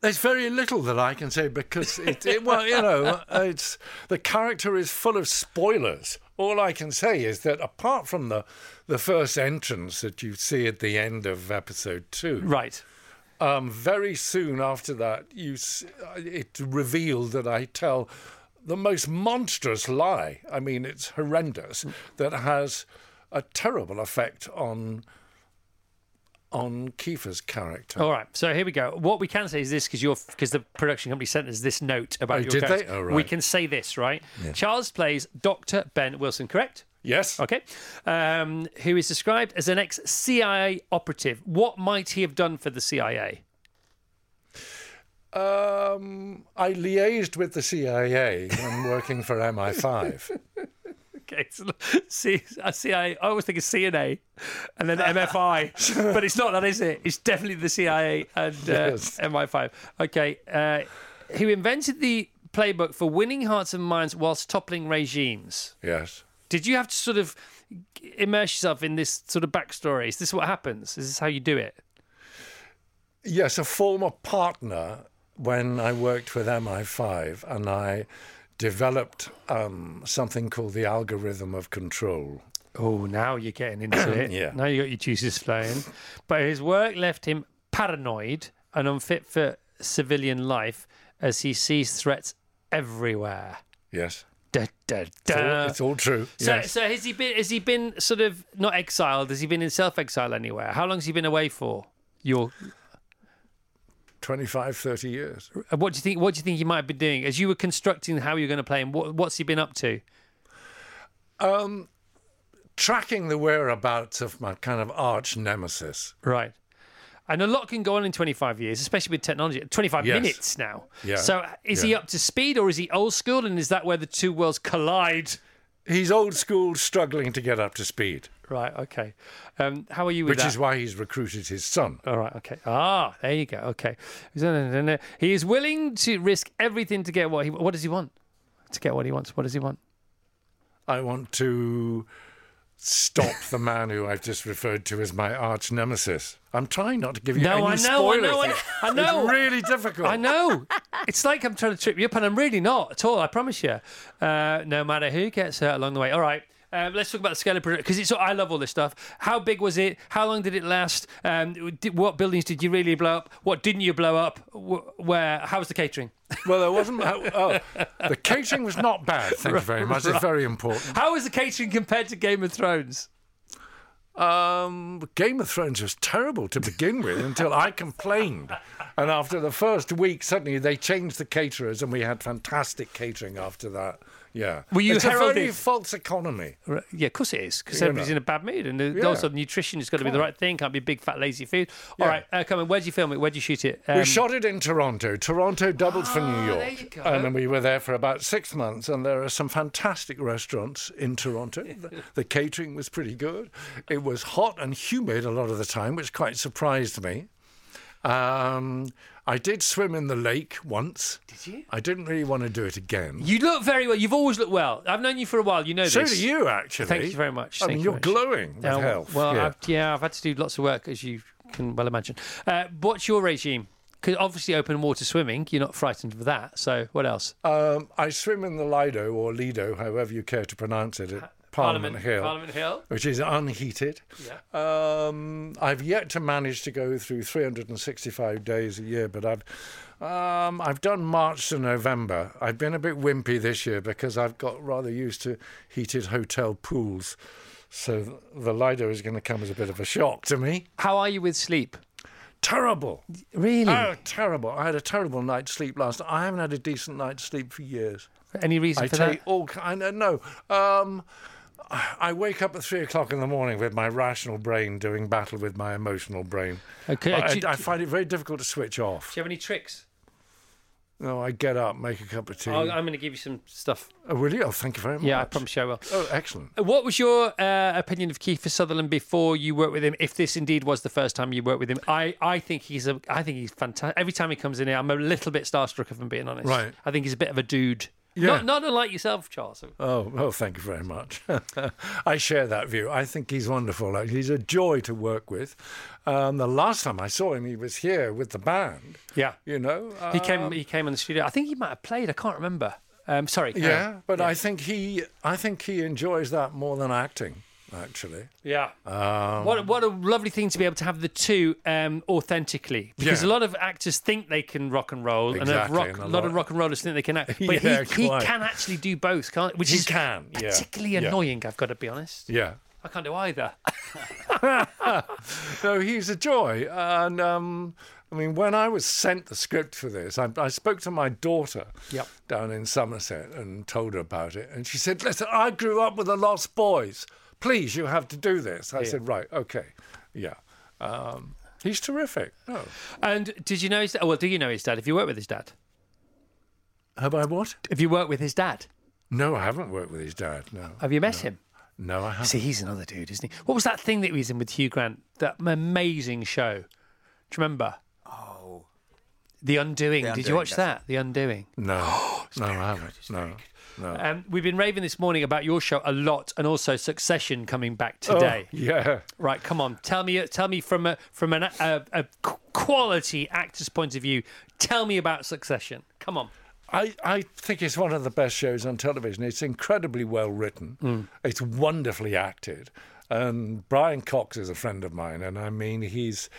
There's very little that I can say because it, it well, you know, it's the character is full of spoilers. All I can say is that apart from the the first entrance that you see at the end of episode two, Right. um, very soon after that, you it revealed that I tell the most monstrous lie. I mean, it's horrendous that has a terrible effect on on Kiefer's character. All right. So here we go. What we can say is this because you're because the production company sent us this note about Oh, your did they? character. Oh, right. We can say this, right? Charles plays Doctor Ben Wilson, correct? Yes. Okay. Um, who is described as an ex CIA operative. What might he have done for the CIA? Um, I liaised with the CIA when working for MI5. *laughs* Okay, so *laughs* C, a CIA. I always think of CNA and then MFI, *laughs* but it's not that, is it? It's definitely the CIA and uh, Yes. MI5. Okay, uh, who invented the playbook for winning hearts and minds whilst toppling regimes? Yes. Did you have to sort of immerse yourself in this sort of backstory? Is this what happens? Is this how you do it? Yes, a former partner when I worked with MI5 and I developed um, something called the algorithm of control. Oh, now you're getting into *clears throat* it. Yeah. Now you got your juices flowing. But his work left him paranoid and unfit for civilian life as he sees threats everywhere. Yes. Da, da, It's all, da. it's all true. So, yes. so has he been? Has he been sort of not exiled? Has he been in self-exile anywhere? How long has he been away for? Your, 25, 30 years. what do you think? What do you think he might have been doing as you were constructing how you're going to play him? What, what's he been up to? Um, tracking the whereabouts of my kind of arch nemesis. Right. And a lot can go on in 25 years, especially with technology. 25 Yes. minutes now. Yeah. So is he up to speed or is he old school? And is that where the two worlds collide? He's old school, struggling to get up to speed, Right. Okay. Um, how are you with which that? is why he's recruited his son. All right. Okay. Ah, there you go. Okay. He is willing to risk everything to get what he. What does he want? To get what he wants. What does he want? I want to stop the man who I've just referred to as my arch nemesis. I'm trying not to give you No, any I know, I know, I- here. I know. It's really difficult. I know. it's like I'm trying to trip you up, and I'm really not at all. I promise you. Uh, no matter who gets hurt along the way. All right. Um, let's talk about the scale of production because it's. I love all this stuff. How big was it? How long did it last? Um, did, what buildings did you really blow up? What didn't you blow up? Wh- Where? How was the catering? *laughs* Well, there wasn't. Oh, the catering was not bad. Thank you very much. It's very important. How was the catering compared to Game of Thrones? Um, Game of Thrones was terrible to begin with until I complained. And after the first week, suddenly they changed the caterers and we had fantastic catering after that. Yeah. Were you it's a very heralded- false economy. Right, Yeah, of course it is, because everybody's know. in a bad mood, and Yeah. also nutrition has got to be the right thing. Can't be big, fat, lazy food. All Yeah. right, uh, come on. Where'd you film it? Where'd you shoot it? Um, we shot it in Toronto. Toronto doubled for New York. there you go. And then we were there for about six months. And there are some fantastic restaurants in Toronto. *laughs* the, the catering was pretty good. It was hot and humid a lot of the time, which quite surprised me. Um, I did swim in the lake once. Did you? I didn't really want to do it again. You look very well. You've always looked well. I've known you for a while. You know so this. do you, actually. Thank you very much. I Thank mean, you you're glowing with Uh, health. Well, yeah. I've, yeah, I've had to do lots of work, as you can well imagine. Uh, what's your regime? Because obviously, open water swimming, you're not frightened of that. So, what else? Um, I swim in the Lido or Lido, however you care to pronounce it, at Parliament, Hill. Parliament Hill. which is unheated. Um, I've yet to manage to go through 365 days a year, but I've um, I've done March to November. I've been a bit wimpy this year because I've got rather used to heated hotel pools. So the Lido is going to come as a bit of a shock to me. How are you with sleep? Terrible. Really? Oh, terrible. I had a terrible night's sleep last night. I haven't had a decent night's sleep for years. Any reason I for that? all kind of no. Um, I wake up at three o'clock in the morning with my rational brain doing battle with my emotional brain. Okay. I, do, I find it very difficult to switch off. do you have any tricks? No, I get up, make a cup of tea. I'll, I'm going to give you some stuff. oh, will you? Oh, thank you very much. Yeah, I promise you I will. Oh, excellent. What was your uh, opinion of Kiefer Sutherland before you worked with him? If this indeed was the first time you worked with him, I, I think he's a I think he's fantastic. Every time he comes in here, I'm a little bit starstruck if I'm being honest. Right. I think he's a bit of a dude. Yeah. Not, not unlike yourself, Charles. Oh, oh, thank you very much. *laughs* I share that view. I think he's wonderful. Like, He's a joy to work with. Um, the last time I saw him, he was here with the band. Yeah. You know, He Uh, came. He came on the studio. I think he might have played. I can't remember. Um, sorry. yeah, but I think he, I think he enjoys that more than acting. Actually, Yeah. um, What a, what a lovely thing to be able to have the two um, authentically, because Yeah. a lot of actors think they can rock and roll, and a, rock, and a lot, lot- of rock and rollers think they can act. *laughs* But Yeah, he, he can actually do both, can't? Which He is can, particularly yeah. annoying. I've got to be honest. yeah. I can't do either. *laughs* No, he's a joy. And um, I mean, when I was sent the script for this, I, I spoke to my daughter Yep. down in Somerset and told her about it. And she said, Listen, I grew up with the Lost Boys. Please, you have to do this. I said, Right, okay. Yeah. Um, he's terrific. Oh. and did you know his? Oh, well, do you know his dad? Have you worked with his dad? Have I what? Have you worked with his dad? No, I haven't worked with his dad. No. Have you met him? No, I haven't. See, he's another dude, isn't he? What was that thing that he was in with Hugh Grant? That amazing show. Do you remember? Oh, The Undoing. The Did you watch that's that? The Undoing. No. *gasps* no, I haven't. No. No. Um, we've been raving this morning about your show a lot, and also Succession coming back today. Oh, yeah. Right, come on, tell me, tell me from a from an, a, a quality actor's point of view. Tell me about Succession. Come on. I, I think it's one of the best shows on television. It's incredibly well written. It's wonderfully acted. And Brian Cox is a friend of mine, and I mean he's,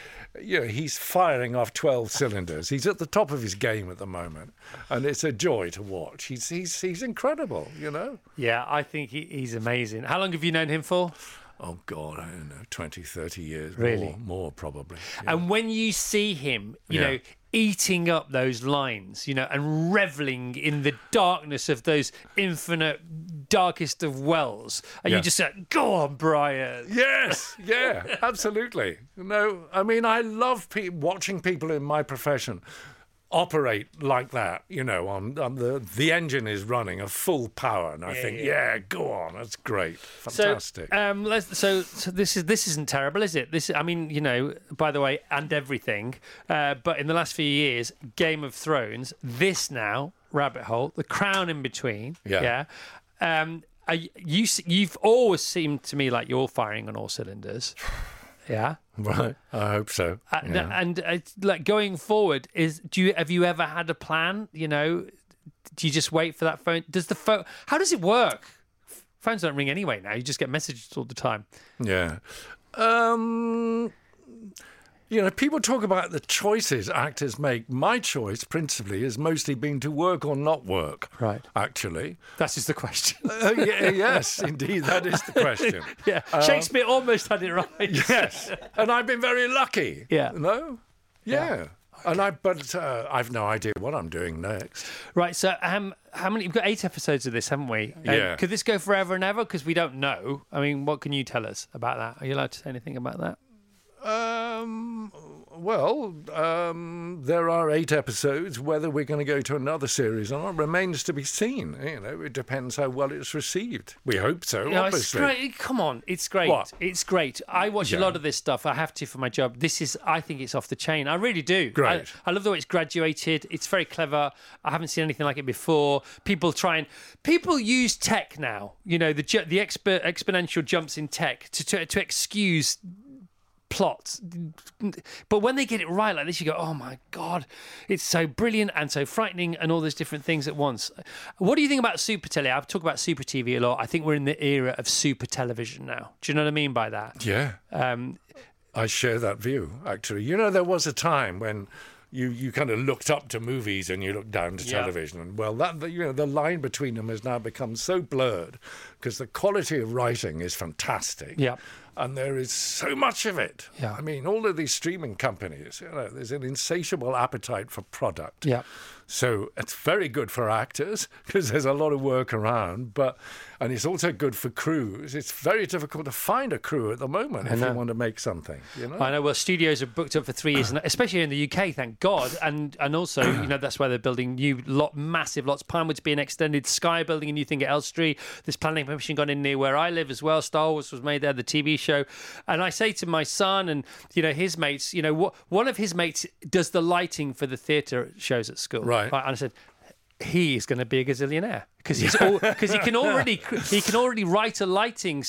you know, he's firing off twelve cylinders. He's at the top of his game at the moment, and it's a joy to watch. He's he's he's incredible, you know. Yeah, I think he, he's amazing. How long have you known him for? Oh God, I don't know, 20, 30 years, Really? more, more probably. yeah. And when you see him, you Yeah. know, eating up those lines, you know, and reveling in the darkness of those infinite darkest of wells, and you just say, "Go on, Brian." Yes, *laughs* yeah, absolutely. No, I mean, I love pe- watching people in my profession operate like that. You know, on, on the the engine is running at full power, and I think, yeah. go on, that's great, fantastic. So, um, let's, so, so this is this isn't terrible, is it? This, I mean, you know, by the way, and everything. Uh, but in the last few years, Game of Thrones, this now, Rabbit Hole, The Crown in between. Yeah. Yeah. Um, you you've always seemed to me like you're firing on all cylinders. *sighs* Yeah. right, I hope so. Uh, yeah. And uh, like going forward, is do you have you ever had a plan? You know, do you just wait for that phone? Does the phone? How does it work? Phones don't ring anyway now. You just get messages all the time. Yeah. Um, you know, people talk about the choices actors make. My choice, principally, has mostly been to work or not work. Right. Actually. That's the question. Uh, yeah, yes, indeed, that is the *laughs* question. yeah, Shakespeare almost had it right. *laughs* Yes, and I've been very lucky. Yeah. No. Yeah. And I, but uh, I've no idea what I'm doing next. Right. So, um, how many? We've got eight episodes of this, haven't we? Uh, Yeah. Could this go forever and ever? Because we don't know. I mean, what can you tell us about that? Are you allowed to say anything about that? Um, well, um, there are eight episodes. Whether we're going to go to another series or not remains to be seen. You know, it depends how well it's received. We hope so, No, it's obviously. great. Come on, it's great. What? It's great. I watch a lot of this stuff. I have to for my job. This is, I think it's off the chain. I really do. Great. I, I love the way it's graduated. It's very clever. I haven't seen anything like it before. People try and people use tech now. You know, the the expo- exponential jumps in tech to to, to excuse plots. But when they get it right like this, you go, oh my God, it's so brilliant and so frightening and all those different things at once. What do you think about super telly? I've talked about super TV a lot. I think we're in the era of super television now. Do you know what I mean by that? Yeah. Um, I share that view, actually. You know, there was a time when you, you kind of looked up to movies and you looked down to Yeah. television. And well, that the, you know the line between them has now become so blurred because the quality of writing is fantastic. Yeah. And there is so much of it. Yeah. I mean, all of these streaming companies, you know, there's an insatiable appetite for product. Yeah. So it's very good for actors *laughs* because there's a lot of work around, but and it's also good for crews. It's very difficult to find a crew at the moment if you want to make something. You know. I know. Well, studios are booked up for three years, *clears throat* and especially in the UK, thank God. And and also, *clears throat* you know, that's why they're building new lot, massive lots. Pinewood's being extended. Sky building a new thing at Elstree. There's planning permission gone in near where I live as well. Star Wars was made there, the TV show. And I say to my son and you know his mates, you know, what one of his mates does the lighting for the theatre shows at school. Right. And I said. He is going to be a gazillionaire because he's because he can *laughs* already he can already write a lighting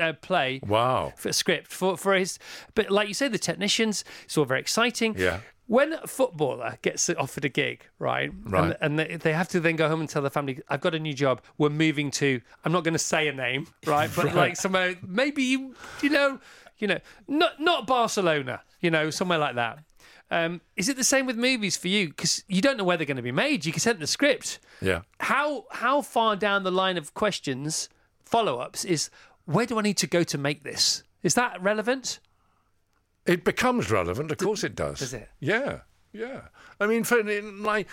uh, play Wow. for a script for for his but like you say the technicians it's all very exciting Yeah. when a footballer gets offered a gig right Right. and, and they, they have to then go home and tell the family i've got a new job we're moving to i'm not going to say a name right but *laughs* like somewhere maybe you you know you know not not barcelona you know somewhere like that um, is it the same with movies for you? Because you don't know where they're going to be made. You can send the script. Yeah. How how far down the line of questions, follow ups is where do I need to go to make this? Is that relevant? It becomes relevant, of course it does. Does it? Yeah, yeah. I mean, for my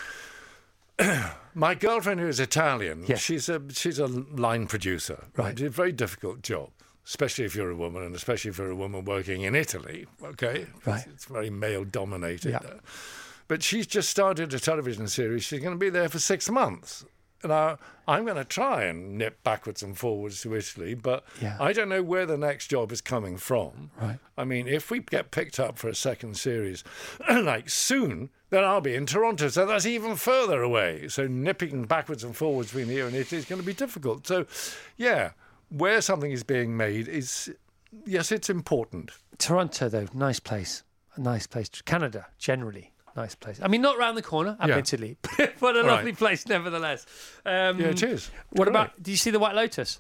*clears throat* my girlfriend who is Italian, Yeah. she's a she's a line producer. Right. It's a very difficult job, especially if you're a woman, and especially if you're a woman working in Italy. Okay, Right. It's, very male dominated. Yeah. But she's just started a television series. She's going to be there for six months. Now, I'm going to try and nip backwards and forwards to Italy, but Yeah. I don't know where the next job is coming from. Right. I mean, if we get picked up for a second series, *clears throat* like soon, then I'll be in Toronto. So that's even further away. So nipping backwards and forwards between here and Italy is going to be difficult. So, yeah, where something is being made is, yes, it's important. Toronto, though, nice place. A nice place. Canada, generally, nice place. I mean, not round the corner, Yeah. admittedly, but *laughs* a lovely place nevertheless. Um, Yeah, it is. What Great. about? Do you see the White Lotus?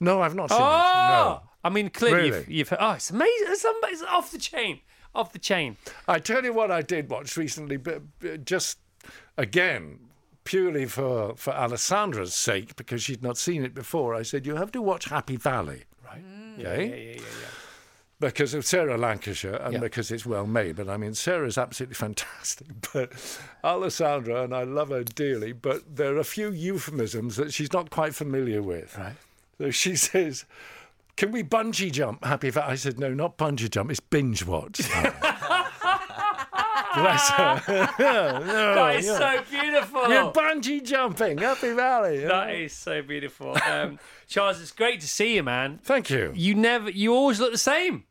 No, I've not seen Oh, it. No. I mean, clearly Really? you've, you've heard, oh, it's amazing. It's, it's off the chain, off the chain. I tell you what I did watch recently, but just again, purely for, for Alessandra's sake, because she'd not seen it before, I said, you have to watch Happy Valley. Right. Mm. Okay? Yeah, yeah, yeah, yeah. Because of Sarah Lancashire and Yeah. because it's well made. But I mean, Sarah's absolutely *laughs* fantastic. But Alessandra, and I love her dearly, but there are a few euphemisms that she's not quite familiar with. Right. So she *laughs* says, Can we bungee jump? Happy Valley? I said, No, not bungee jump, it's binge watch. *laughs* Bless her. *laughs* That is so beautiful. You're bungee jumping, Happy Valley. That is so beautiful. Um, *laughs* Charles, it's great to see you, man. Thank you. You never, you always look the same.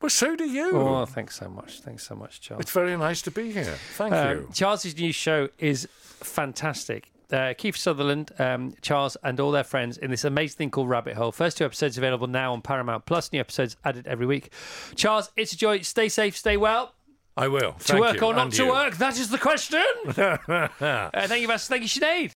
Well, so do you. Oh, thanks so much. Thanks so much, Charles. It's very nice to be here. Thank Um, you. Charles's new show is fantastic. Uh, Kiefer Sutherland, um, Charles, and all their friends in this amazing thing called Rabbit Hole. First two episodes available now on Paramount Plus. New episodes added every week. Charles, it's a joy. Stay safe, stay well. I will. To Thank work you. or not And to you. work? That is the question. *laughs* uh, thank you, Vas. Thank you, Sinead.